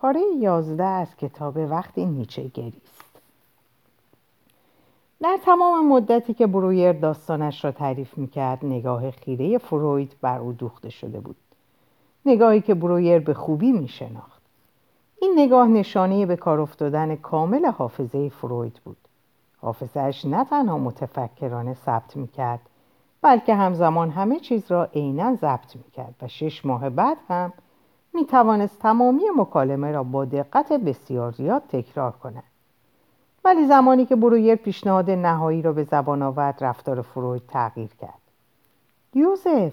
پاره یازده از کتاب وقتی نیچه گریست. در تمام مدتی که برویر داستانش را تعریف می‌کرد نگاه خیره فروید بر او دوخته شده بود. نگاهی که برویر به خوبی میشناخت. این نگاه نشانه به کار افتادن کامل حافظه فروید بود. حافظش نه تنها متفکرانه ثبت می‌کرد بلکه همزمان همه چیز را عینا ضبط می‌کرد و شش ماه بعد هم می توانست تمامی مکالمه را با دقت بسیار زیاد تکرار کند. ولی زمانی که برویر پیشنهاد نهایی را به زبان آورد رفتار فروید تغییر کرد. یوزف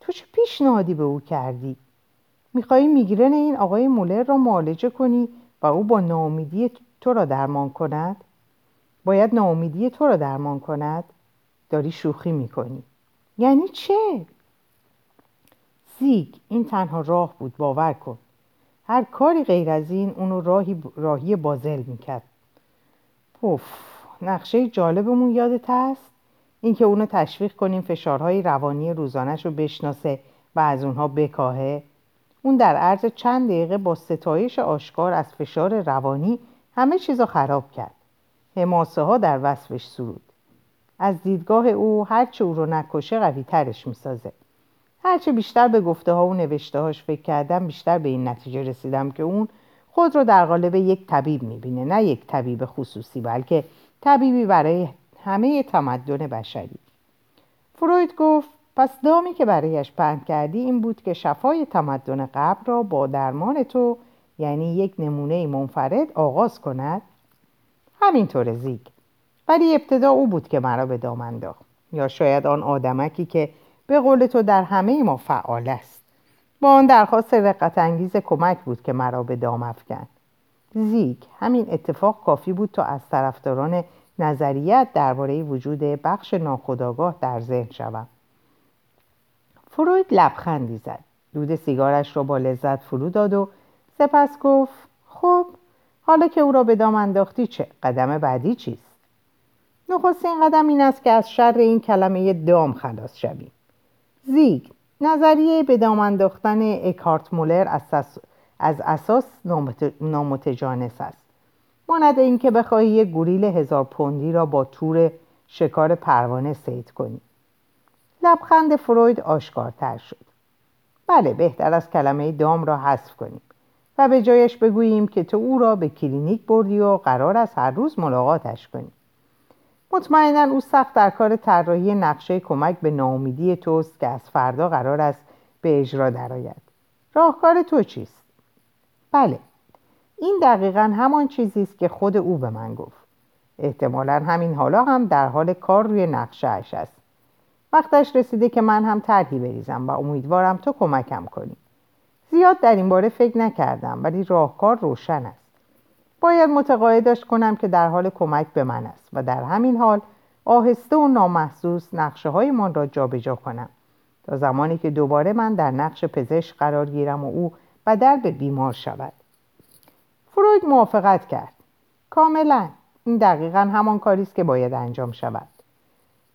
تو چه پیشنهادی به او کردی؟ می‌خواهی میگرن این آقای مولر را معالجه کنی و او با ناامیدی تو را درمان کند؟ باید ناامیدی تو را درمان کند؟ داری شوخی می‌کنی. یعنی چه؟ زیگ این تنها راه بود باور کن. هر کاری غیر از این اونو راهی, راهی بازل می‌کرد. پف نقشه جالبمون یادت هست؟ اینکه اونو تشویق کنیم فشارهای روانی روزانش رو بشناسه و از اونها بکاهه. اون در عرض چند دقیقه با ستایش آشکار از فشار روانی همه چیز خراب کرد. حماسه ها در وصفش سرود. از دیدگاه او هرچه او رو نکشه قوی ترش می‌سازه. هرچه بیشتر به گفته ها و نوشته هاش فکر کردم بیشتر به این نتیجه رسیدم که اون خود رو در قالب یک طبیب می‌بینه نه یک طبیب خصوصی بلکه طبیبی برای همه تمدن بشری. فروید گفت پس دامی که برایش پهن کردی این بود که شفای تمدن قبل را با درمان تو یعنی یک نمونه منفرد آغاز کند. همینطور زیگ. ولی ابتدا او بود که مرا به دام انداخت. یا شاید آن آدمکی که به قول تو در همه ما فعال است. با آن درخواست رقت انگیز کمک بود که مرا به دام افکند. زیگ همین اتفاق کافی بود تا از طرفداران نظریت درباره وجود بخش ناخودآگاه در ذهن شوم. فروید لبخندی زد. دود سیگارش را با لذت فرو داد و سپس گفت خب حالا که او را به دام انداختی چه؟ قدم بعدی چیست؟ نخستین قدم این است که از شر این کلمه دام خلاص شویم. زیگ. نظریه به دام اکارت مولر از, از اساس نامتجانس است. ماند اینکه بخواهی یک گوریل هزار پوندی را با تور شکار پروانه سید کنی. لبخند فروید آشکارتر شد. بله بهتر از کلمه دام را حذف کنیم و به جایش بگوییم که تو او را به کلینیک بردی و قرار است هر روز ملاقاتش کنی. مطمئنا او سخت در کار طراحی نقشه کمک به ناامیدی توست که از فردا قرار است به اجرا درآید. راهکار تو چیست؟ بله. این دقیقا همان چیزی است که خود او به من گفت. احتمالا همین حالا هم در حال کار روی نقشه اش است. وقتش رسیده که من هم طرحی بریزم و امیدوارم تو کمکم کنی. زیاد در این باره فکر نکردم ولی راهکار روشن است. باید متقاعدش کنم که در حال کمک به من است و در همین حال آهسته و نامحسوس نقشه های من را جابجا کنم تا زمانی که دوباره من در نقش پزشک قرار گیرم و او بدل به بیمار شود. فروید موافقت کرد. کاملا. این دقیقا همان کاری است که باید انجام شود.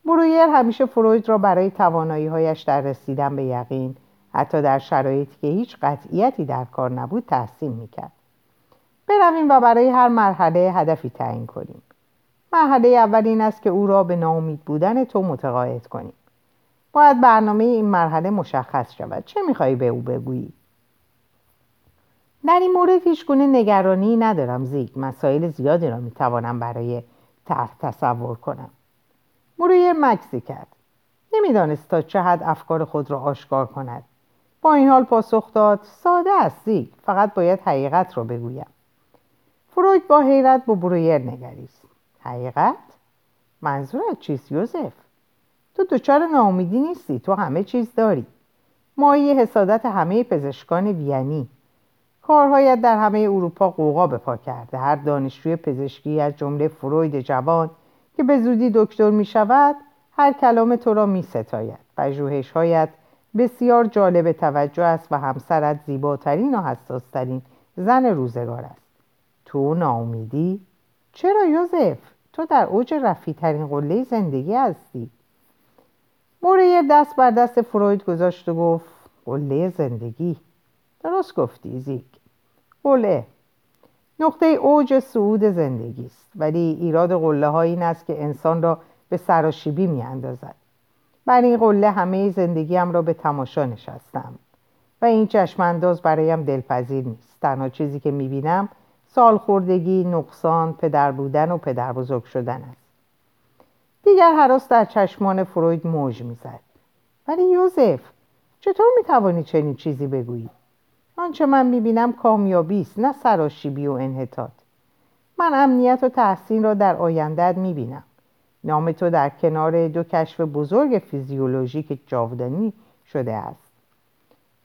برویر همیشه فروید را برای توانایی هایش در رسیدن به یقین حتی در شرایطی که هیچ قطعیتی در کار نبود تحسین می‌کرد. برویم و برای هر مرحله هدفی تعیین کنیم. مرحله اول این است که او را به ناامید بودن تو متقاعد کنیم. باید برنامه این مرحله مشخص شود. چه میخوایی به او بگویی؟ در این مورد هیچ گونه نگرانی ندارم زیگ. مسائل زیادی را می‌توانم برای طرح تصور کنم. مرویر مکسی کرد. نمی‌دانست تا چه حد افکار خود را آشکار کند. با این حال پاسخ داد ساده است زیگ. فقط باید حقیقت را بگویم. فروید با حیرت با برویر نگریست. حقیقت؟ منظورت چیست یوزف تو دچار ناامیدی نیستی تو همه چیز داری. مایه حسادت همه پزشکان وینی. کارهایت در همه اروپا قوقا به پا کرده. هر دانشجوی پزشکی از جمله فروید جوان که به زودی دکتر می شود هر کلام تو را می ستاید. پژوهشهایت بسیار جالب توجه است و همسرت زیباترین و حساسترین زن روزگار است. تو ناامیدی؟ چرا یوزف؟ تو در اوج رفی ترین قله زندگی هستی. موریر دست بر دست فروید گذاشت و گفت قله زندگی. درست گفتی زیگ قله. نقطه اوج صعود زندگی است ولی ایراد قله ها این است که انسان را به سراشیبی می اندازد بر این قله همه زندگیم را به تماشا نشستم و این چشمانداز برایم دلپذیر نیست. تنها چیزی که می بینم سالخوردگی، نقصان، پدر بودن و پدر بزرگ شدن است. دیگر حراس در چشمان فروید موج می‌زد. ولی یوزف چطور می‌توانی چنین چیزی بگویی؟ آنچه من می‌بینم کامیابی است نه سراشیبی و انحطاط. من امنیت و تحسین را در آیندهت می‌بینم. نام تو در کنار دو کشف بزرگ فیزیولوژیک جاودانی شده است.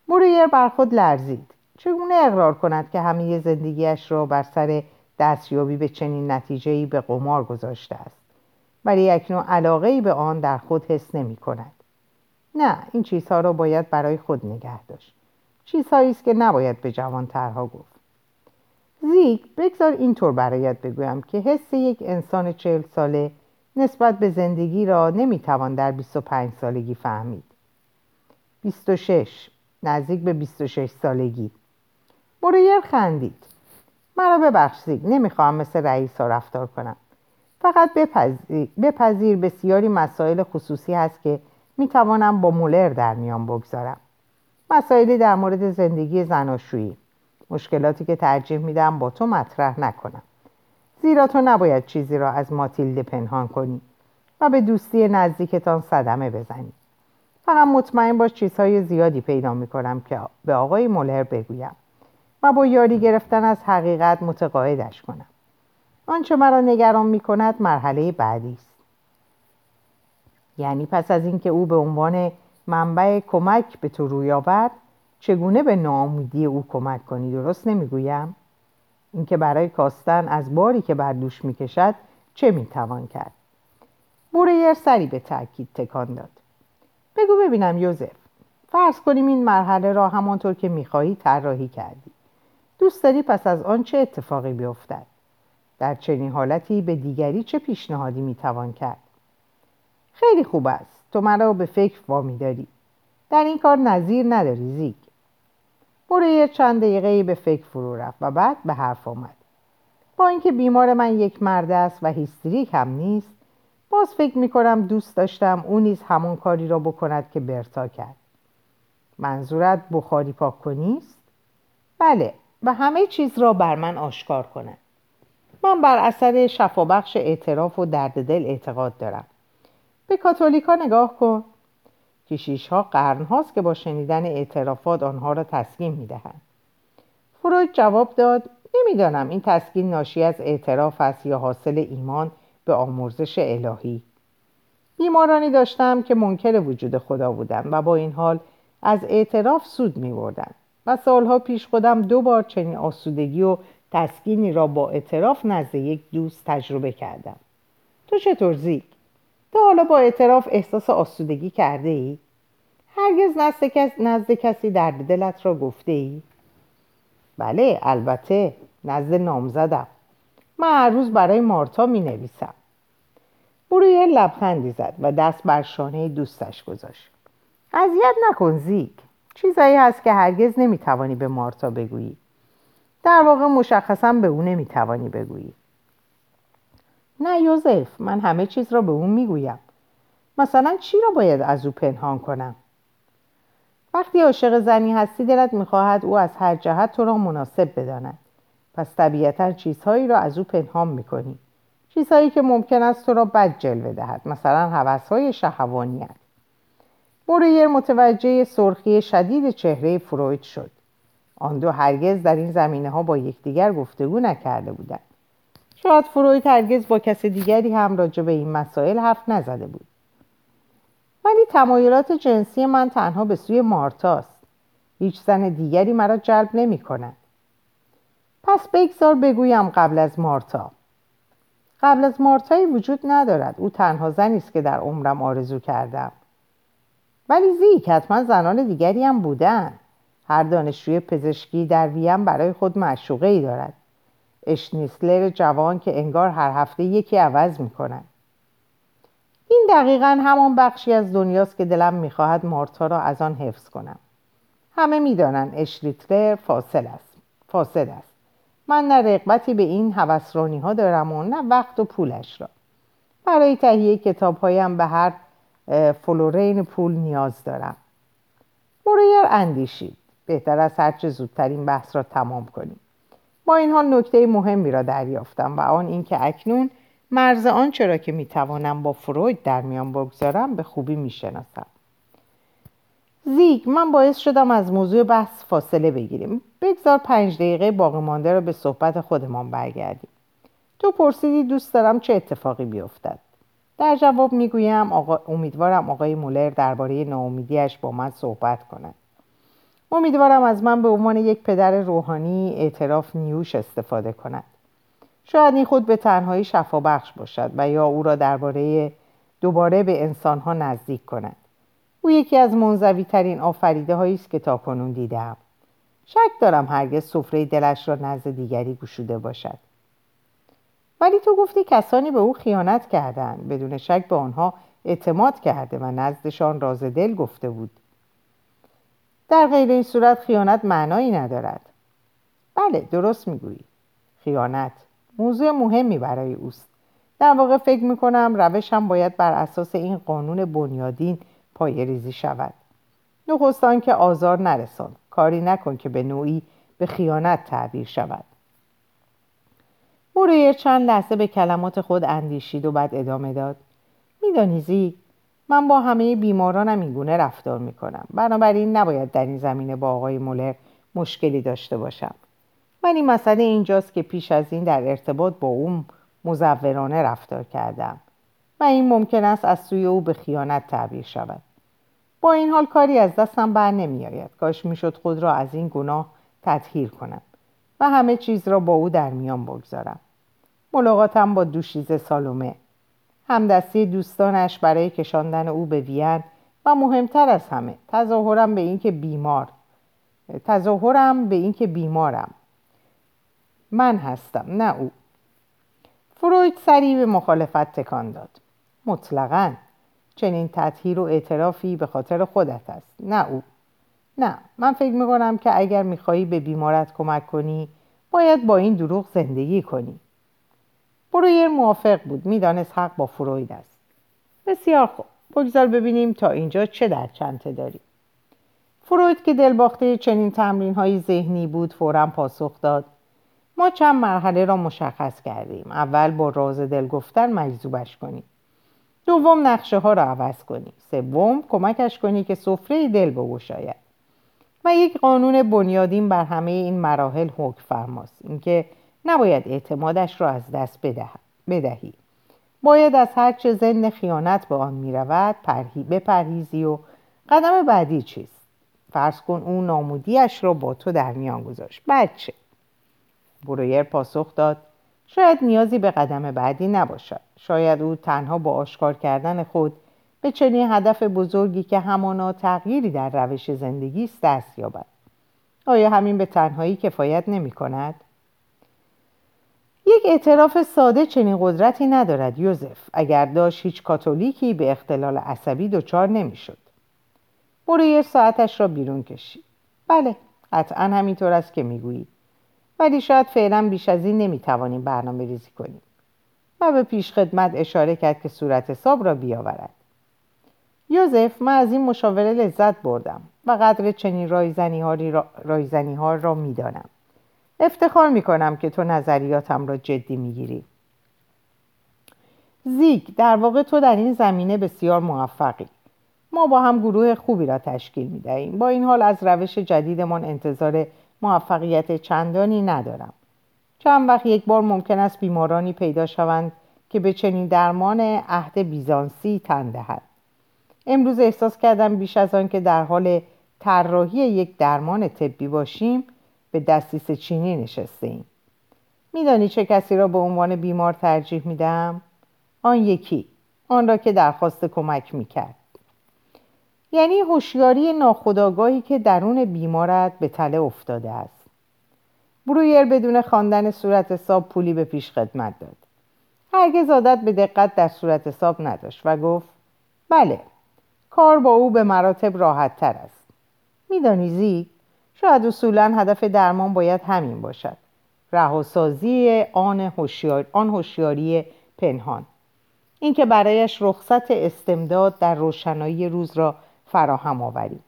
موریر بر خود لرزید. چگونه اقرار کند که همه زندگیش را بر سر دستیابی به چنین نتیجهی به قمار گذاشته است؟ ولی اکنون علاقه به آن در خود حس نمی کند نه این چیزها را باید برای خود نگه داشت. چیزهایی است که نباید به جوانترها گفت. زیک بگذار اینطور برایت بگویم که حس یک انسان چهل ساله نسبت به زندگی را نمی‌توان در 25 سالگی فهمید. 26 نزدیک به 26 سالگی. موریر خندید. مرا ببخشید نمی‌خواهم مثل رئیس ها رفتار کنم. فقط بپذیر, بپذیر بسیاری مسائل خصوصی هست که می‌توانم با مولر در میان بگذارم. مسائلی در مورد زندگی زناشویی مشکلاتی که ترجیح میدم با تو مطرح نکنم. زیرا تو نباید چیزی را از ماتیلد پنهان کنی و به دوستی نزدیکتان صدمه بزنی. فقط مطمئن باش چیزهای زیادی پیدا می‌کنم که به آقای مولر بگویم. و با یاری گرفتن از حقیقت متقاعدش کنم. آنچه مرا نگران می کند مرحله بعدی است. یعنی پس از اینکه او به عنوان منبع کمک به تو روی آورد چگونه به ناامیدی او کمک کنی؟ درست نمی‌گویم؟ اینکه برای کاستن از باری که بر دوش می‌کشد چه می‌توان کرد؟ بوریر سری به تاکید تکان داد. بگو ببینم یوزف فرض کنیم این مرحله را همانطور که می‌خواهی طراحی کردی. دوست داری پس از آن چه اتفاقی بیفتد؟ در چنین حالتی به دیگری چه پیشنهادی می‌توان کرد؟ خیلی خوب است. تو مرا به فکر وامی داری. در این کار نظیر نداری زیگ. برای چند دقیقه به فکر فرو رفت و بعد به حرف آمد. با اینکه بیمار من یک مرد است و هیستریک هم نیست باز فکر می‌کنم دوست داشتم او نیز همون کاری را بکند که برتا کرد. منظورت بخاری پاک کنیست؟ بله. و همه چیز را بر من آشکار کند من بر اثر شفابخش اعتراف و درد دل اعتقاد دارم به کاتولیکا نگاه کن کشیش ها قرن هاست که با شنیدن اعترافات آنها را تسکین می دهند. فروید جواب داد نمی‌دانم این تسکین ناشی از اعتراف است یا حاصل ایمان به آمرزش الهی بیمارانی داشتم که منکر وجود خدا بودند و با این حال از اعتراف سود می بردن. و سالها پیش خودم دو بار چنین آسودگی و تسکینی را با اعتراف نزد یک دوست تجربه کردم تو چطور زیگ؟ تو حالا با اعتراف احساس آسودگی کرده ای؟ هرگز نزد, کس، نزد کسی درد دلت را گفته ای؟ بله البته نزد نامزدم من هر روز برای مارتا می نویسم برویر لبخندی زد و دست بر شانه دوستش گذاشت اذیت نکن زیگ چیزایی هست که هرگز نمی‌توانی به مارتا بگویی. در واقع مشخصا به او نمی‌توانی بگویی. نه یوزف من همه چیز را به او می‌گویم. مثلا چی را باید از او پنهان کنم؟ وقتی عاشق زنی هستی دلت می‌خواهد او از هر جهت تو را مناسب بداند. پس طبیعتا چیزهایی را از او پنهان می‌کنی. چیزهایی که ممکن است تو را بد جلوه دهد. مثلا هوسهای شهوانیت موریر متوجه سرخی شدید چهره فروید شد. آن دو هرگز در این زمینه ها با یکدیگر گفتگو نکرده بودند. شاید فروید هرگز با کس دیگری هم راجع به این مسائل حرف نزده بود. ولی تمایلات جنسی من تنها به سوی مارتاست. هیچ زن دیگری مرا جلب نمی کند پس بگذار بگویم قبل از مارتا. قبل از مارتایی وجود ندارد. او تنها زنی است که در عمرم آرزو کردم. ولی زیک حتما زنان دیگری هم بودن. هر دانشجوی پزشکی در ویم برای خود معشوقه ای دارد. اشنیسلر جوان که انگار هر هفته یکی عوض می‌کنن این دقیقا همان بخشی از دنیاست که دلم می‌خواهد مارتا را از آن حفظ کنم. همه می‌دانند اشلیتلر فاصل است. فاسد است. من نه رغبتی به این هوسرانی ها دارم و نه وقت و پولش را. برای تهیه کتاب هایم به هر فلورین پول نیاز دارم. مورویر اندیشید. بهتر از هرچه زودتر این بحث را تمام کنیم. با این حال نکته مهمی را دریافتم و آن اینکه اکنون مرز آنچه را که می‌توانم با فروید در میان بگذارم به خوبی می‌شناسم. زیگ من باعث شدم از موضوع بحث فاصله بگیریم. بگذار پنج دقیقه باقی مانده را به صحبت خودمان برگردیم. تو پرسیدی دوست دارم چه اتفاقی بیفتد. در جواب می‌گویم آقا... امیدوارم آقای مولر درباره ناامیدیش با من صحبت کند امیدوارم از من به عنوان یک پدر روحانی اعتراف نیوش استفاده کند. شاید این خود به تنهایی شفابخش باشد و یا او را درباره دوباره به انسانها نزدیک کند. او یکی از منزوی ترین آفریده هایی است که تاکنون دیدم شک دارم هرگز سفره دلش را نزد دیگری گشوده باشد. ولی تو گفتی کسانی به او خیانت کردند بدون شک به آنها اعتماد کرده و نزدشان راز دل گفته بود. در غیر این صورت خیانت معنایی ندارد. بله درست می‌گویی. خیانت موضوع مهمی برای اوست. در واقع فکر می‌کنم روشم باید بر اساس این قانون بنیادین پای ریزی شود. نخستان که آزار نرسان کاری نکن که به نوعی به خیانت تعبیر شود. مورویر چند لحظه به کلمات خود اندیشید و بعد ادامه داد. میدانی زی من با همه بیمارانم اینگونه رفتار می‌کنم. بنابراین نباید در این زمینه با آقای مولر مشکلی داشته باشم. ولی مسئله اینجاست که پیش از این در ارتباط با اون مزورانه رفتار کردم. و این ممکن است از سوی او به خیانت تعبیر شود. با این حال کاری از دستم بر نمی آید کاش می‌شد خود را از این گناه تطهیر کنم. و همه چیز را با او در میان بگذارم. ملاقاتم با دوشیزه سالومه. همدستی دوستانش برای کشاندن او به وین و مهمتر از همه تظاهرم به اینکه بیمار. تظاهرم به اینکه بیمارم. من هستم نه او. فروید سریع به مخالفت تکان داد. مطلقا. چنین تطهیر و اعترافی به خاطر خودت است نه او. نه من فکر می‌کنم که اگر می‌خواهی به بیمارت کمک کنی باید با این دروغ زندگی کنی. برویر موافق بود می‌دانست حق با فروید است. بسیار خوب بگذار ببینیم تا اینجا چه در چنته داری فروید که دلباخته چنین تمرین های ذهنی بود فورا پاسخ داد. ما چند مرحله را مشخص کردیم. اول با راز دل گفتن مجذوبش کنیم. دوم نقشه ها را عوض کنی سوم کمکش کنی که سفره دل بگشاید. و یک قانون بنیادین بر همه این مراحل حکم فرماست. اینکه نباید اعتمادش را از دست بدهی. باید از هرچه زن خیانت به آن می‌رود پرهی بپرهیزی و قدم بعدی چیست؟ فرض کن او نامودیش را با تو در میان گذاشت. بچه. برویر پاسخ داد. شاید نیازی به قدم بعدی نباشد. شاید او تنها با آشکار کردن خود به چنین هدف بزرگی که همانا تغییری در روش زندگی است دست یابد. آیا همین به تنهایی کفایت نمی کند؟ یک اعتراف ساده چنین قدرتی ندارد یوزف اگر داشت هیچ کاتولیکی به اختلال عصبی دچار نمی‌شد مرویر ساعتش را بیرون کشید بله قطعا همینطور است که می‌گویید ولی شاید فعلا بیش از این نمی‌توانیم برنامه ریزی کنیم. و به پیش خدمت اشاره کرد که صورت حساب را بیاورد. یوزف من از این مشاوره لذت بردم و قدر چنین رایزنی ها را, رایزنی ها را می‌دانم. افتخار می‌کنم که تو نظریاتم را جدی می‌گیری. زیگ در واقع تو در این زمینه بسیار موفقی. ما با هم گروه خوبی را تشکیل می‌دهیم. با این حال از روش جدیدمان انتظار موفقیت چندانی ندارم. چند وقت یک بار ممکن است بیمارانی پیدا شوند که به چنین درمان عهد بیزانسی تن دهد. امروز احساس کردم بیش از آن که در حال طراحی یک درمان طبی باشیم به دستیس چینی نشسته ایم میدانی چه کسی را به عنوان بیمار ترجیح میدم؟ آن یکی آن را که درخواست کمک می‌کرد. یعنی هوشیاری ناخودآگاهی که درون بیمارت به تله افتاده است. برویر بدون خواندن صورت حساب پولی به پیش خدمت داد. هرگز عادت به دقت در صورت حساب نداشت و گفت بله کار با او به مراتب راحت تر است. میدانی زی شاید اصولا هدف درمان باید همین باشد. رهاسازی آن هوشیاری آن هوشیاری پنهان. اینکه برایش رخصت استمداد در روشنایی روز را فراهم آوریم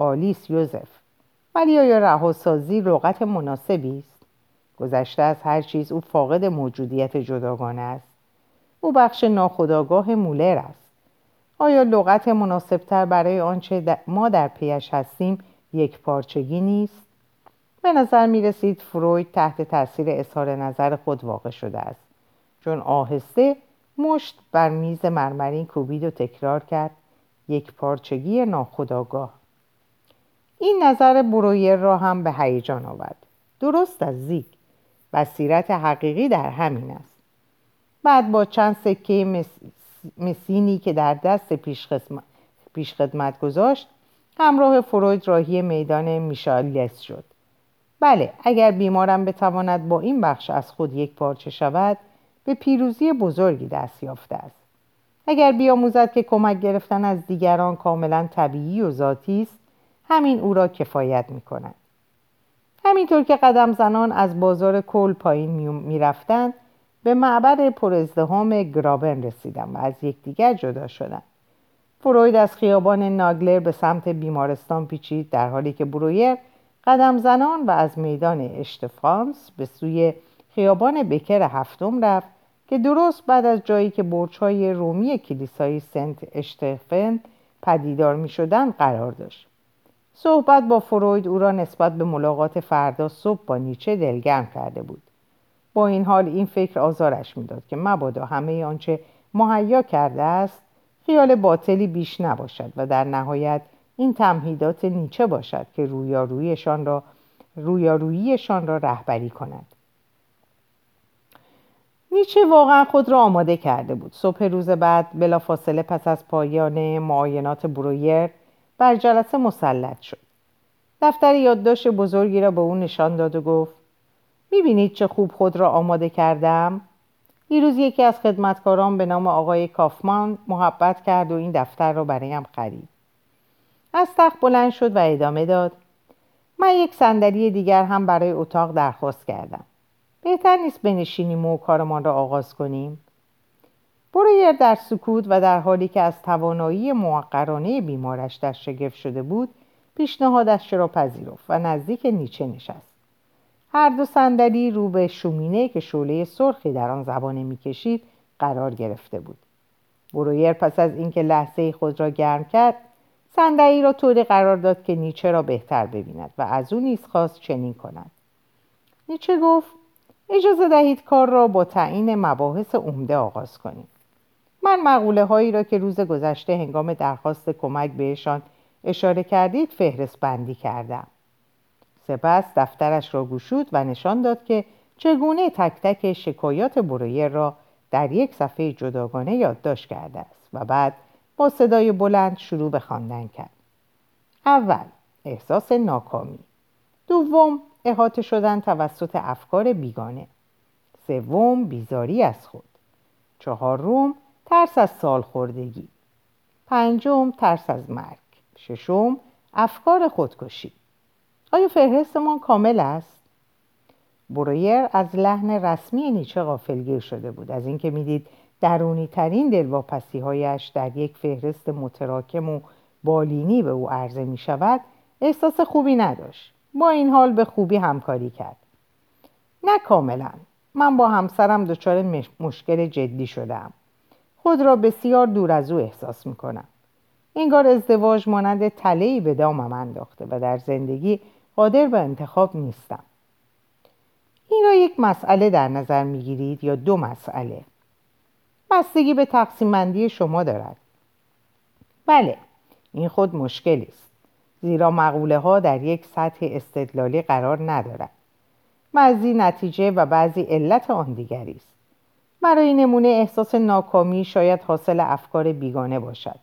آلیس یوزف ولی آیا رهاسازی لغت مناسبی است؟ گذشته از هر چیز او فاقد موجودیت جداگانه است. او بخش ناخودآگاه مولر است. آیا لغت مناسبتر برای آنچه ما در پیش هستیم یک پارچگی نیست؟ به نظر می رسید فروید تحت تاثیر اظهار نظر خود واقع شده است. چون آهسته مشت بر میز مرمرین کوبید و تکرار کرد یک پارچگی ناخداگاه این نظر برویر را هم به هیجان آورد. درست از زیگ. بصیرت حقیقی در همین است. بعد با چند سکه مسینی که در دست پیشخدمت گذاشت همراه فروید راهی میدان میشالس شد بله اگر بیمارم بتواند با این بخش از خود یک پارچه شود به پیروزی بزرگی دست یافته است اگر بیاموزد که کمک گرفتن از دیگران کاملا طبیعی و ذاتی است همین او را کفایت می کند. همینطور که قدم زنان از بازار کل پایین می رفتند به معبر پرازدهام گرابن رسیدم و از یکدیگر جدا شدند. فروید از خیابان ناگلر به سمت بیمارستان پیچید در حالی که برویر قدم زنان و از میدان اشتفانس به سوی خیابان بکر هفتم رفت که درست بعد از جایی که برچهای رومی کلیسای سنت اشتفن پدیدار می شدن قرار داشت. صحبت با فروید او را نسبت به ملاقات فردا صبح با نیچه دلگرم کرده بود. با این حال این فکر آزارش می‌داد که مبادا همه آنچه مهیا کرده است خیال باطلی بیش نباشد و در نهایت این تمهیدات نیچه باشد که رویاروییشان را رویاروییشان را رهبری کند. نیچه واقعا خود را آماده کرده بود. صبح روز بعد بلافاصله پس از پایان معاینات برویر بر جلسه مسلط شد. دفتر یادداشت بزرگی را به او نشان داد و گفت می‌بینید چه خوب خود را آماده کردم. دیروز یکی از خدمتکاران به نام آقای کافمان محبت کرد و این دفتر را برایم خرید. از تخت بلند شد و ادامه داد. من یک صندلی دیگر هم برای اتاق درخواست کردم. بهتر نیست بنشینیم و کارمان را آغاز کنیم. برویر در سکوت و در حالی که از توانایی موقرانه بیمارش در شگفت شده بود پیشنهادش را پذیرفت و نزدیک نیچه نشست. هر دو صندلی رو به شومینه که شعله سرخی در آن زبانه می‌کشید قرار گرفته بود. برویر پس از اینکه لحظه خود را گرم کرد صندلی را طوری قرار داد که نیچه را بهتر ببیند و از او نیز خواست چنین کند. نیچه گفت اجازه دهید کار را با تعیین مباحث عمده آغاز کنیم. من مقوله هایی را که روز گذشته هنگام درخواست کمک بهشان اشاره کردید فهرست بندی کردم. سپس دفترش را گشود و نشان داد که چگونه تک تک شکایات برویر را در یک صفحه جداگانه یادداشت کرده است و بعد با صدای بلند شروع به خواندن کرد. اول احساس ناکامی. دوم احاطه شدن توسط افکار بیگانه. سوم بیزاری از خود. چهارم ترس از سالخوردگی. پنجم ترس از مرگ. ششم افکار خودکشی. آیا فهرستمان کامل است؟ برویر از لحن رسمی نیچه غافلگیر شده بود. از اینکه می‌دید درونی ترین دلواپسی هایش در یک فهرست متراکم و بالینی به او عرضه می شود احساس خوبی نداشت. با این حال به خوبی همکاری کرد. نه کاملا. من با همسرم دچار مشکل جدی شدم خود را بسیار دور از او احساس می کنم انگار ازدواج مانند تلهی به دامم انداخته و در زندگی قادر به انتخاب نیستم. این را یک مسئله در نظر می گیرید یا دو مسئله؟ بستگی به تقسیم شما دارد. بله این خود مشکلی است زیرا مقوله ها در یک سطح استدلالی قرار ندارد. بعضی نتیجه و بعضی علت آن دیگری است. برای نمونه احساس ناکامی شاید حاصل افکار بیگانه باشد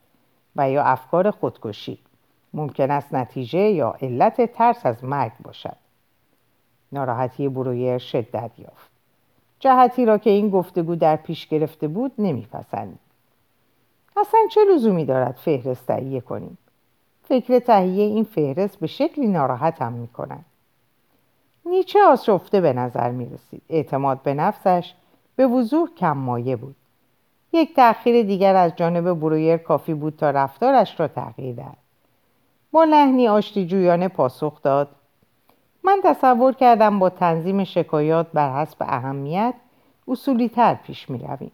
و یا افکار خودکشی. ممکن است نتیجه یا علت ترس از مرگ باشد ناراحتی برویر شدت یافت جهتی را که این گفتگو در پیش گرفته بود نمیپسند اصلا چه لزومی دارد فهرست تهیه کنیم فکر تهیه این فهرست به شکلی ناراحتم می‌کند نیچه آشفته به نظر می رسید. اعتماد به نفسش به وضوح کم مایه بود. یک تأخیر دیگر از جانب برویر کافی بود تا رفتارش را تغییر دهد. لحنی آشتی جویانه پاسخ داد من تصور کردم با تنظیم شکایات بر حسب اهمیت اصولی تر پیش می رویم.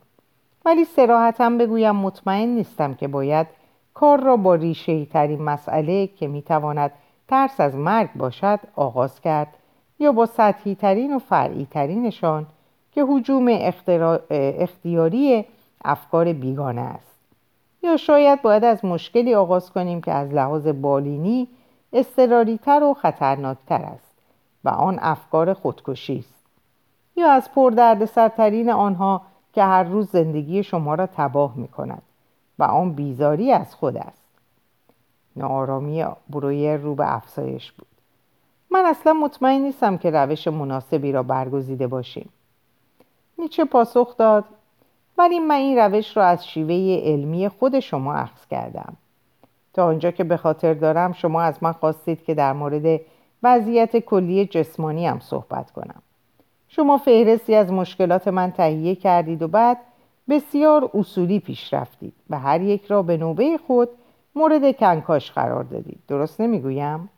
ولی سراحتا بگویم مطمئن نیستم که باید کار را با ریشه ترین مسئله که می تواند ترس از مرگ باشد آغاز کرد یا با سطحی ترین و فرعی ترینشان که حجوم اختیاری افکار بیگانه است یا شاید باید از مشکلی آغاز کنیم که از لحاظ بالینی تر و خطرناکتر است و آن افکار خودکشی است. یا از پردردسرترین آنها که هر روز زندگی شما را تباه می کند و آن بیزاری از خود است. نارامی برویر رو به افزایش بود. من اصلا مطمئن نیستم که روش مناسبی را برگزیده باشیم. نیچه پاسخ داد ولی من این روش را از شیوه علمی خود شما اخذ کردم. تا آنجا که به خاطر دارم شما از من خواستید که در مورد وضعیت کلی جسمانی هم صحبت کنم. شما فهرستی از مشکلات من تهیه کردید و بعد بسیار اصولی پیش رفتید و هر یک را به نوبه خود مورد کنکاش قرار دادید. درست نمی‌گویم؟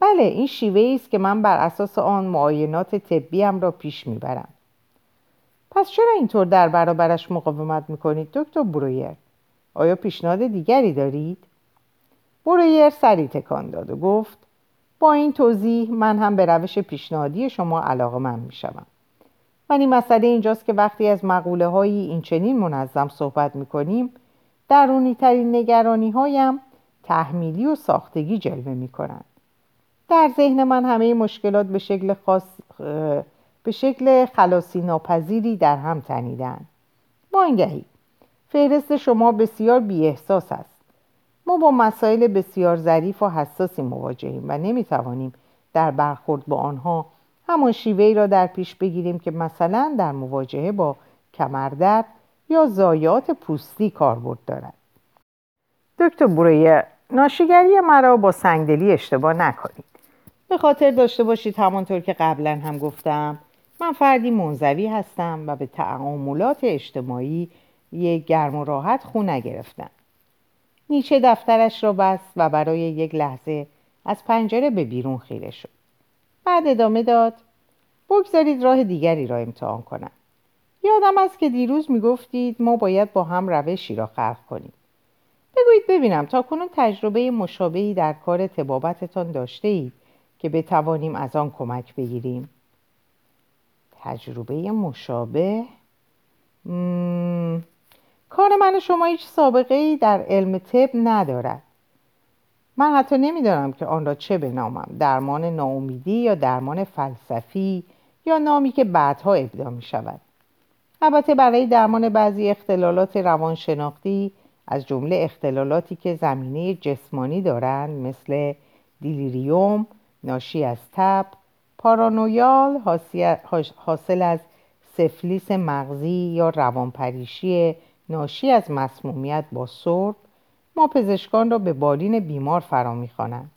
بله این شیوه است که من بر اساس آن معاینات طبیم را پیش می‌برم. پس چرا اینطور در برابرش مقاومت می‌کنید دکتر برویر؟ آیا پیشنهاد دیگری دارید؟ برویر سری تکان داد و گفت با این توضیح من هم به روش پیشنهادی شما علاقه من می‌شوم. ولی مسئله اینجاست که وقتی از مقوله هایی این چنین منظم صحبت می‌کنیم درونی ترین نگرانی هایم تحمیلی و ساختگی جلوه می کنند. در ذهن من همه مشکلات به شکل خاص به شکل خلاصی ناپذیری در هم تنیدن. وانگهی. فهرست شما بسیار بی احساس است. ما با مسائل بسیار ظریف و حساسی مواجهیم و نمی‌توانیم در برخورد با آنها همان شیوهی را در پیش بگیریم که مثلا در مواجهه با کمردرد یا زایات پوستی کاربرد دارد. دکتر برویه ناشیگری مرا با سنگدلی اشتباه نکنید. به خاطر داشته باشید همانطور که قبلا هم گفتم من فردی منزوی هستم و به تعاملات اجتماعی یک گرم و راحت خو نگرفتم. نیچه دفترش را بست و برای یک لحظه از پنجره به بیرون خیره شد. بعد ادامه داد بگذارید راه دیگری را امتحان کنم. یادم است که دیروز می‌گفتید ما باید با هم روشی را خلق کنیم. بگویید ببینم تا کنون تجربه مشابهی در کار تبابتتان داشته اید که بتوانیم از آن کمک بگیریم. تجربه مشابه. کار من شما هیچ سابقه ای در علم طب ندارد. من حتی نمی‌دانم که آن را چه بنامم. درمان ناامیدی یا درمان فلسفی یا نامی که بعدها ابدا می شود البته برای درمان بعضی اختلالات روانشناختی از جمله اختلالاتی که زمینه جسمانی دارند مثل دیلیریوم ناشی از تب پارانویال حاصل از سفلیس مغزی یا روانپریشی ناشی از مسمومیت با سرب ما پزشکان را به بالین بیمار فرا می‌خوانند.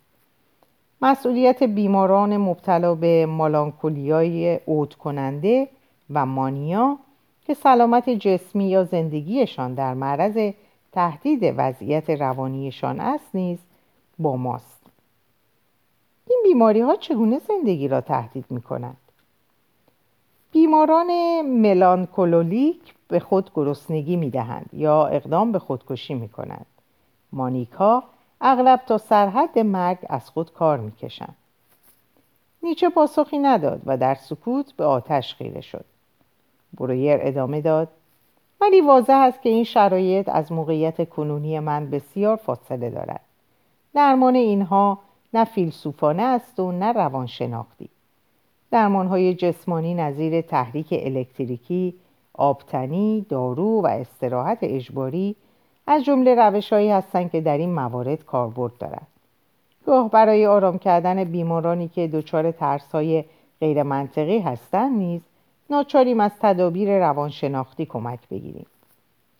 مسئولیت بیماران مبتلا به مالانکولیای عود کننده و مانیا که سلامت جسمی یا زندگیشان در معرض تهدید وضعیت روانیشان است نیز با ماست. این بیماری ها چگونه زندگی را تهدید می کنند؟ بیماران ملانکولولیک به خود گرسنگی می دهند یا اقدام به خودکشی می کنند. مانیکا اغلب تا سرحد مرگ از خود کار می کشند. نیچه پاسخی نداد و در سکوت به آتش خیره شد. برویر ادامه داد ولی واضح است که این شرایط از موقعیت کنونی من بسیار فاصله دارد. درمان اینها نه فیلسوفانه است و نه روانشناختی. درمانهای جسمانی نظیر تحریک الکتریکی آبتنی دارو و استراحت اجباری از جمله روشهایی هستند که در این موارد کاربرد دارد گاه برای آرام کردن بیمارانی که دچار ترسهای غیر منطقی هستند نیز ناچاریم از تدابیر روانشناختی کمک بگیریم.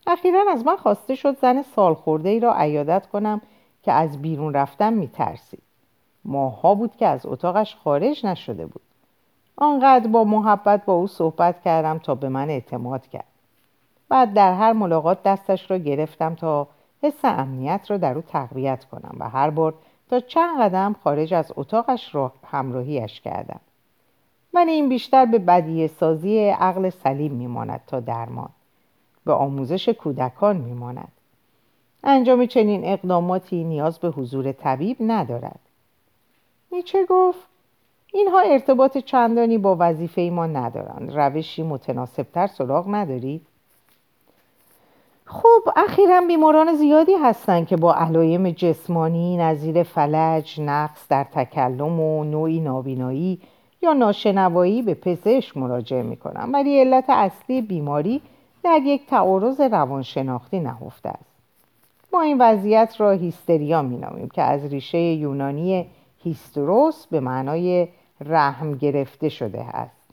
اخیرا از من خواسته شد زن سالخورده ای را عیادت کنم که از بیرون رفتن میترسید. ماها بود که از اتاقش خارج نشده بود. آنقدر با محبت با او صحبت کردم تا به من اعتماد کرد. بعد در هر ملاقات دستش را گرفتم تا حس امنیت را در او تقویت کنم و هر بار تا چند قدم خارج از اتاقش را همراهیش کردم. من این بیشتر به بدیه سازی عقل سلیم میماند تا درمان. به آموزش کودکان میماند. انجام چنین اقداماتی نیاز به حضور طبیب ندارد. نیچه گفت؟ اینها ارتباط چندانی با وظیفه ما ندارند. روشی متناسبتر سراغ ندارید خب اخیرا بیماران زیادی هستند که با علائم جسمانی نظیر فلج نقص در تکلم و نوعی نابینایی یا ناشنوایی به پزشک مراجعه می‌کنن ولی علت اصلی بیماری در یک تعارض روانشناختی نهفته است. ما این وضعیت را هیستریا مینامیم که از ریشه یونانی هیستروس به معنای رحم گرفته شده است.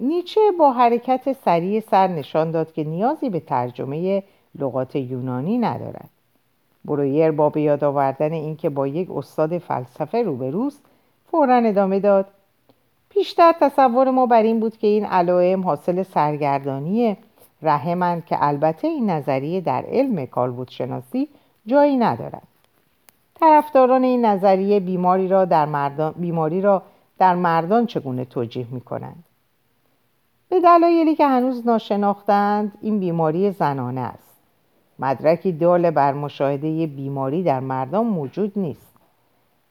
نیچه با حرکت سریع سر نشان داد که نیازی به ترجمه لغات یونانی ندارد. برویر با به یاد آوردن اینکه با یک استاد فلسفه روبروست فورا ادامه داد. بیشتر تصور ما بر این بود که این علائم حاصل سرگردانی رحمند که البته این نظریه در علم کالبوت شناسی جایی ندارد. طرفداران این نظریه بیماری را در مردان, بیماری را در مردان چگونه توجیه می کنند به دلایلی که هنوز ناشناختند این بیماری زنانه است. مدرکی دال بر مشاهده بیماری در مردان موجود نیست.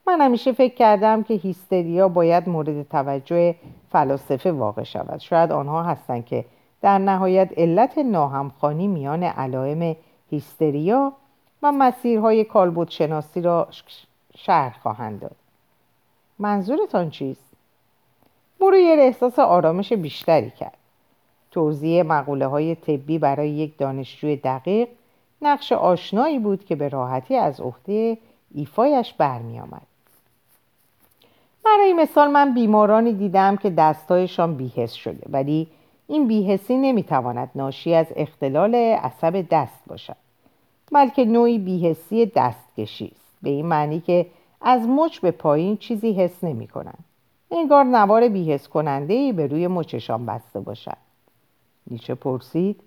من همیشه فکر کردم که هیستریا باید مورد توجه فلاسفه واقع شود. شاید آنها هستند که در نهایت علت ناهمخانی میان علائم هیستریا و مسیرهای کالبوت شناسی را شرح خواهند داد. منظورتان چیست؟ برویر احساس آرامش بیشتری کرد. توضیح مقوله های طبی برای یک دانشجوی دقیق نقش آشنایی بود که به راحتی از عهده ایفایش برمیآمد. برای مثال من بیمارانی دیدم که دستایشان بیهس شده ولی این بیهسی نمی‌تواند ناشی از اختلال عصب دست باشد. بلکه نوعی بیهسی دستکشی است. به این معنی که از مچ به پایین چیزی حس نمی کنند انگار نوار بیهس کننده ای به روی مچشان بسته باشد. نیچه پرسید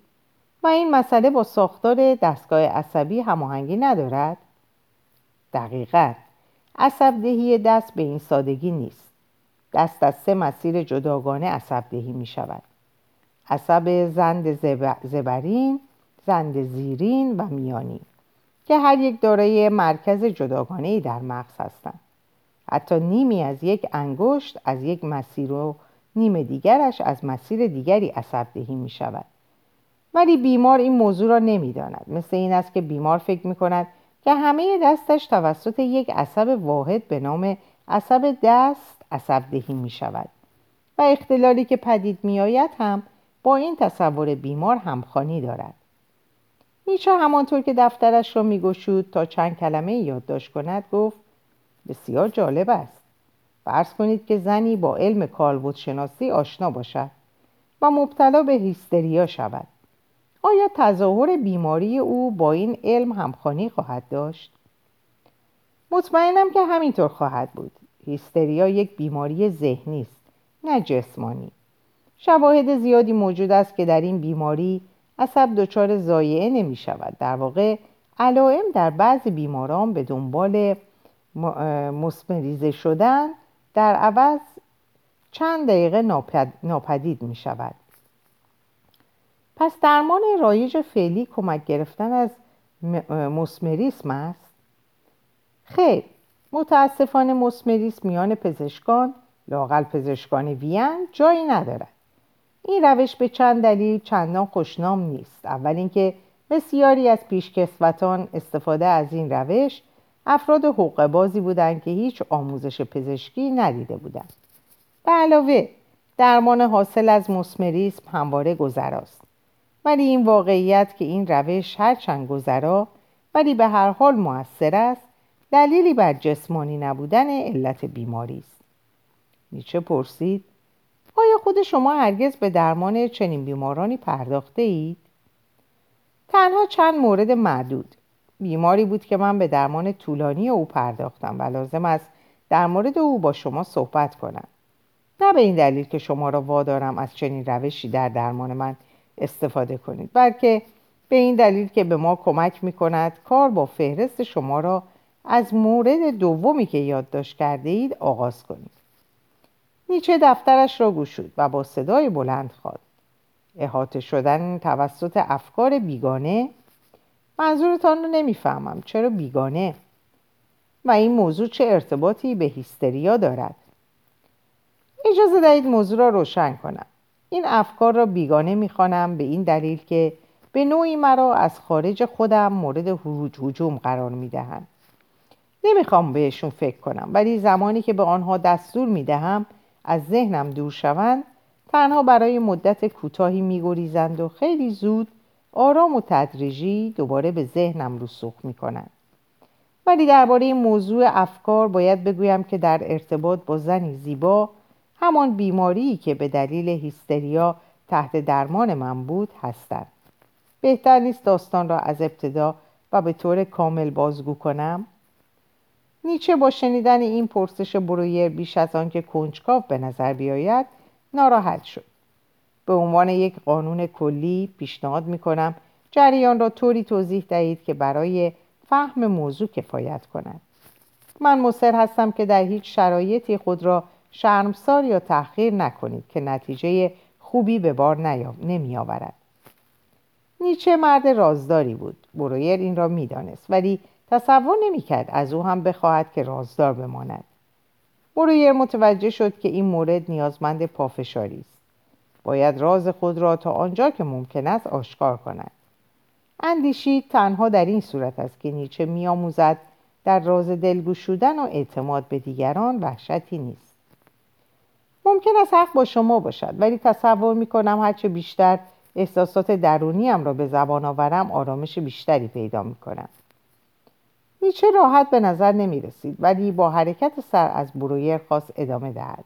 و این مسئله با ساختار دستگاه عصبی هماهنگی ندارد؟ دقیقا. عصب دهی دست به این سادگی نیست. دست از سه مسیر جداگانه عصب دهی می شود عصب زند زبرین زند زیرین و میانی که هر یک دارای مرکز جداگانه در مغز هستند. حتی نیمی از یک انگشت از یک مسیر و نیم دیگرش از مسیر دیگری عصب دهی می شود ولی بیمار این موضوع را نمی داند. مثل این است که بیمار فکر می کند که همه دستش توسط یک عصب واحد به نام عصب دست عصب دهی می شود و اختلالی که پدید می آید هم با این تصور بیمار همخانی دارد. نیچه همانطور که دفترش را میگشود تا چند کلمه یادداشت کند گفت بسیار جالب است. فرض کنید که زنی با علم کالبوت شناسی آشنا باشد و مبتلا به هیستریا شود. آیا تظاهر بیماری او با این علم همخانی خواهد داشت؟ مطمئنم که همینطور خواهد بود. هیستریا یک بیماری ذهنی است نه جسمانی. شواهد زیادی موجود است که در این بیماری عصب دچار زایعه نمی شود. در واقع علائم در بعضی بیماران به دنبال مسمریزه شدن در عوض چند دقیقه ناپدید می شود. پس درمان رایج فعلی کمک گرفتن از مسمریسم است؟ خیر متاسفانه مسمریسم میان پزشکان لاقل پزشکان وین جایی ندارد. این روش به چند دلیل چندان خوشنام نیست. اول اینکه بسیاری از پیشکسوتان استفاده از این روش افراد حقوق بازی بودند که هیچ آموزش پزشکی ندیده بودند. به علاوه درمان حاصل از مسمریسم همواره گذراست. ولی این واقعیت که این روش هرچند گذرا ولی به هر حال موثر است دلیلی بر جسمانی نبودن علت بیماری است. نیچه پرسید آیا خود شما هرگز به درمان چنین بیمارانی پرداخته اید؟ تنها چند مورد معدود بیماری بود که من به درمان طولانی او پرداختم و لازم است در مورد او با شما صحبت کنم. نه به این دلیل که شما را وادارم از چنین روشی در درمان من استفاده کنید بلکه به این دلیل که به ما کمک می کند کار با فهرست شما را از مورد دومی که یادداشت کرده اید آغاز کنید. نیچه دفترش را گشود و با صدای بلند خواد. احاطه شدن توسط افکار بیگانه. منظورتان رو نمی‌فهمم چرا بیگانه؟ و این موضوع چه ارتباطی به هیستریا دارد؟ اجازه دهید موضوع را روشن کنم. این افکار را بیگانه می‌خوانم به این دلیل که به نوعی مرا از خارج خودم مورد هجوم قرار می‌دهند. نمی‌خوام بهشون فکر کنم ولی زمانی که به آنها دستور می‌دهم از ذهنم دور شوند تنها برای مدت کوتاهی میگریزند و خیلی زود آرام و تدریجی دوباره به ذهنم رسوخ می‌کنند. ولی درباره موضوع افکار باید بگویم که در ارتباط با زنی زیبا همان بیماری که به دلیل هیستریا تحت درمان من بود هستند. بهتر نیست داستان را از ابتدا و به طور کامل بازگو کنم. نیچه با شنیدن این پرسش برویر بیش از آنکه کنجکاو به نظر بیاید ناراحت شد. به عنوان یک قانون کلی پیشنهاد می کنم جریان را طوری توضیح دهید که برای فهم موضوع کفایت کند. من مصر هستم که در هیچ شرایطی خود را شرمسار یا تأخیر نکنید که نتیجه خوبی به بار نمی آورد. نیچه مرد رازداری بود. برویر این را می‌دانست ولی تصور نمی‌کرد از او هم بخواهد که رازدار بماند. برویر متوجه شد که این مورد نیازمند پافشاری است. باید راز خود را تا آنجا که ممکن است آشکار کند. اندیشید تنها در این صورت است که نیچه میآموزد در راز دلگشودن و اعتماد به دیگران وحشتی نیست. ممکن است حق با شما باشد ولی تصور می کنم هرچه بیشتر احساسات درونیم را به زبان آورم آرامش بیشتری پیدا می کنم نیچه راحت به نظر نمی رسید ولی با حرکت سر از برویر خواست ادامه دهد.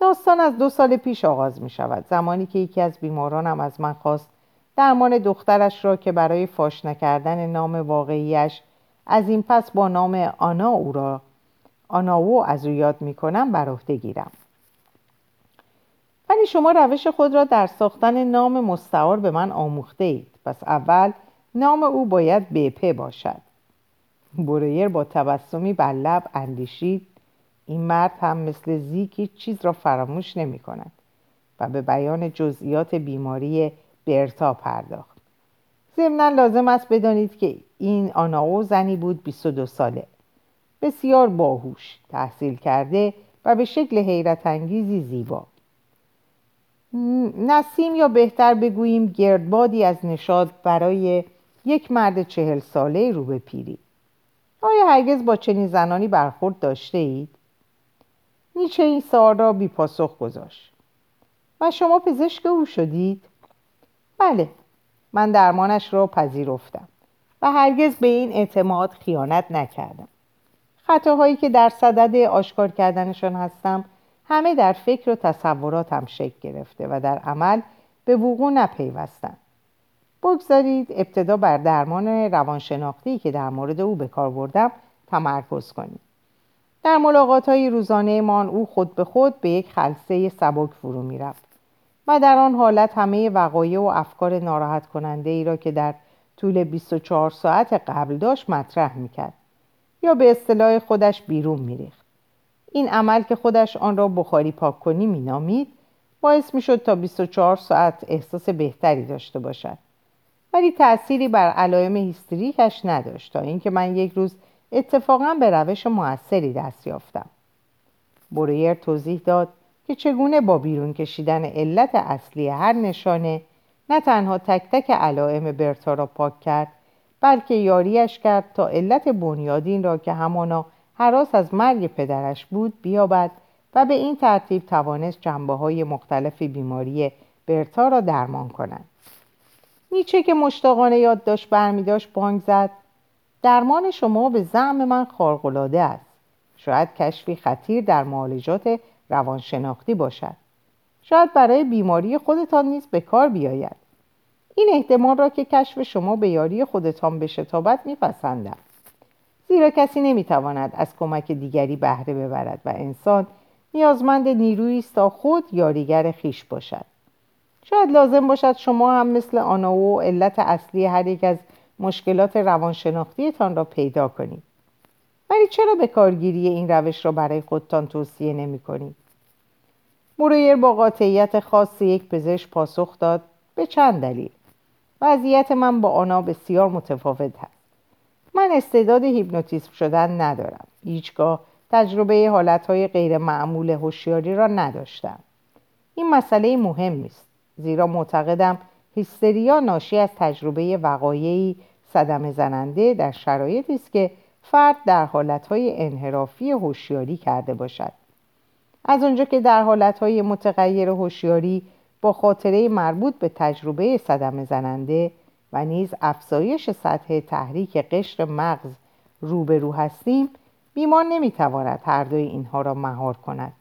داستان از دو سال پیش آغاز می شود زمانی که یکی از بیمارانم از من خواست درمان دخترش را که برای فاش نکردن نام واقعیش از این پس با نام آنا او را آناو از او یاد می کنم بر عهده گیرم. ولی شما روش خود را در ساختن نام مستعار به من آموخته اید. پس اول نام او باید بپه باشد. برویر با تبسمی بر لب اندیشید. این مرد هم مثل زیکی چیز را فراموش نمی کند و به بیان جزئیات بیماری برتا پرداخت. ضمنا لازم است بدانید که این آناو زنی بود 22 ساله. بسیار باهوش تحصیل کرده و به شکل حیرت انگیزی زیبا. نسیم یا بهتر بگوییم گردبادی از نشاد برای یک مرد چهل ساله رو به پیری. آیا هرگز با چنین زنانی برخورد داشته اید؟ نیچه این سوال را بی پاسخ گذاشت و شما پزشک او شدید؟ بله من درمانش را پذیرفتم و هرگز به این اعتماد خیانت نکردم خطاهایی که در صدد آشکار کردنشان هستم همه در فکر و تصوراتم شکل گرفته و در عمل به وقوع نپیوستند بگذارید ابتدا بر درمان روانشناختی که در مورد او به کار بردم تمرکز کنیم در ملاقات های روزانه مان او خود به خود به یک خلصه سبک فرو می رفت و در آن حالت همه وقایع و افکار ناراحت کننده ای را که در طول 24 ساعت قبل داشت مطرح می کرد یا به اصطلاح خودش بیرون می ریخت. این عمل که خودش آن را بخاری پاک کنی می نامید باعث می شد تا 24 ساعت احساس بهتری داشته باشد ولی تأثیری بر علائم هیستریکش نداشت تا اینکه من یک روز اتفاقا به روش موثری دست یافتم. برویر توضیح داد که چگونه با بیرون کشیدن علت اصلی هر نشانه نه تنها تک تک علائم برتا را پاک کرد بلکه یاریش کرد تا علت بنیادین را که همانا حراس از مرگ پدرش بود بیابد و به این ترتیب توانست جنبه های مختلف بیماری برتا را درمان کند. نیچه که مشتاقانه یاد داشت برمی داشت بانگ زد. درمان شما به زعم من خارق‌العاده است. شاید کشفی خطیر در معالجات روانشناختی باشد. شاید برای بیماری خودتان نیز به کار بیاید. این احتمال را که کشف شما به یاری خودتان بشتابد میپسندم. زیرا کسی نمی‌تواند از کمک دیگری بهره ببرد و انسان نیازمند نیرویی است تا خود یاریگر خیش باشد. شاید لازم باشد شما هم مثل آنا و علت اصلی هر یک از مشکلات روانشناختیتان را پیدا کنید. ولی چرا به کارگیری این روش را برای خودتان توصیه نمی کنید؟ مرویر با قاطعیت خاص یک پزشک پاسخ داد به چند دلیل. وضعیت من با آنا بسیار متفاوت هست من استعداد هیپنوتیزم شدن ندارم. هیچگاه تجربه حالتهای غیر معمول هوشیاری را نداشتم. این مسئله مهم است زیرا معتقدم هیستریا ناشی از تجربه وقایعی صدمه زننده در شرایطی است که فرد در حالتهای انحرافی هوشیاری کرده باشد. از آنجا که در حالتهای متغیر هوشیاری با خاطره مربوط به تجربه صدمه زننده و نیز افزایش سطح تحریک قشر مغز روبرو هستیم بیمار نمی‌تواند هر دوی اینها را مهار کند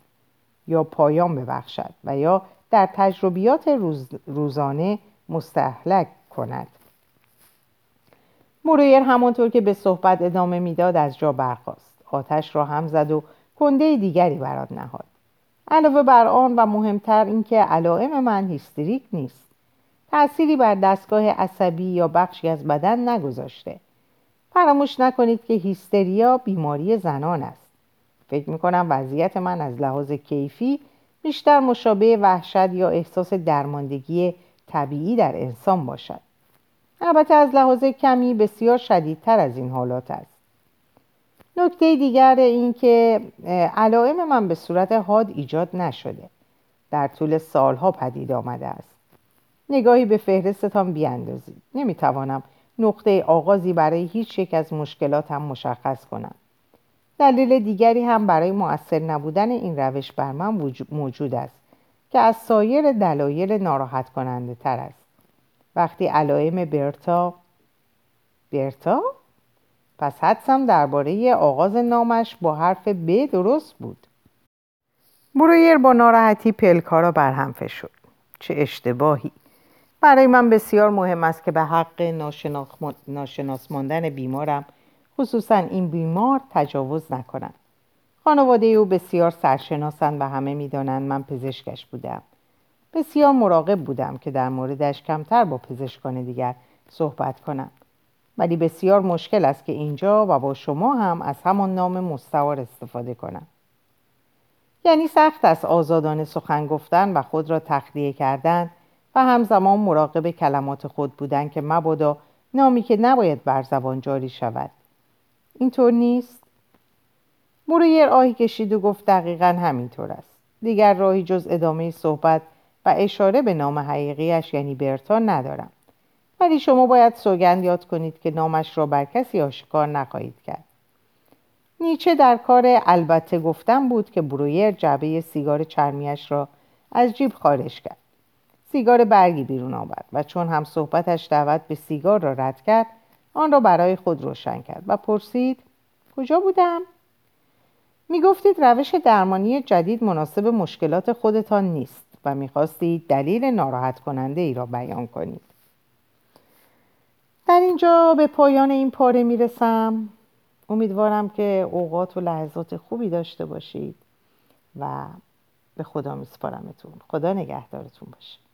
یا پایان ببخشد و یا در تجربیات روز روزانه مستحلک کند. مرویر همانطور که به صحبت ادامه می‌داد از جا برخاست. آتش را هم زد و کنده دیگری بر آن نهاد. علاوه بر آن و مهمتر اینکه علائم من هیستریک نیست. تأثیری بر دستگاه عصبی یا بخشی از بدن نگذاشته. فراموش نکنید که هیستریا بیماری زنان است. فکر می‌کنم وضعیت من از لحاظ کیفی بیشتر مشابه وحشت یا احساس درماندگی طبیعی در انسان باشد. البته از لحاظ کمی بسیار شدیدتر از این حالات است. نکته دیگر این که علائم من به صورت حاد ایجاد نشده. در طول سالها پدید آمده است. نگاهی به فهرستتان بیاندازید. نمی‌توانم نقطه آغازی برای هیچ یک از مشکلاتم مشخص کنم. دلیل دیگری هم برای مؤثر نبودن این روش بر من موجود است که از سایر دلایل ناراحت کننده تر است. وقتی علائم برتا برتا؟ پس حدسم درباره آغاز نامش با حرف ب درست بود. برویر با ناراحتی پلکا را برهم شد. چه اشتباهی. برای من بسیار مهم است که به حق ناشناس ماندن بیمارم خصوصا این بیمار تجاوز نکنم خانواده او بسیار سرشناسند و همه می‌دانند من پزشکش بودم. بسیار مراقب بودم که در موردش کمتر با پزشکان دیگر صحبت کنم. ولی بسیار مشکل است که اینجا و با شما هم از همان نام مستوار استفاده کنم. یعنی سخت است آزادانه سخن گفتن و خود را تخلیه کردن و همزمان مراقب کلمات خود بودن که مبادا نامی که نباید بر زبان جاری شود. اینطور نیست؟ مرویر آهی کشید و گفت دقیقا همینطور است. دیگر راهی جز ادامه صحبت و اشاره به نام حقیقیش یعنی برتا ندارم. ولی شما باید سوگند یاد کنید که نامش را بر کسی آشکار نخواهید کرد. نیچه در کار البته گفتن بود که برویر جعبه سیگار چرمیش را از جیب خارج کرد. سیگار برگی بیرون آورد و چون هم صحبتش دعوت به سیگار را رد کرد آن را برای خود روشن کرد و پرسید کجا بودم؟ می گفتید روش درمانی جدید مناسب مشکلات خودتان نیست و می‌خواستید دلیل ناراحت کننده ای را بیان کنید. در اینجا به پایان این پاره می‌رسم. امیدوارم که اوقات و لحظات خوبی داشته باشید و به خدا میسپارمتون خدا نگهدارتون باشه.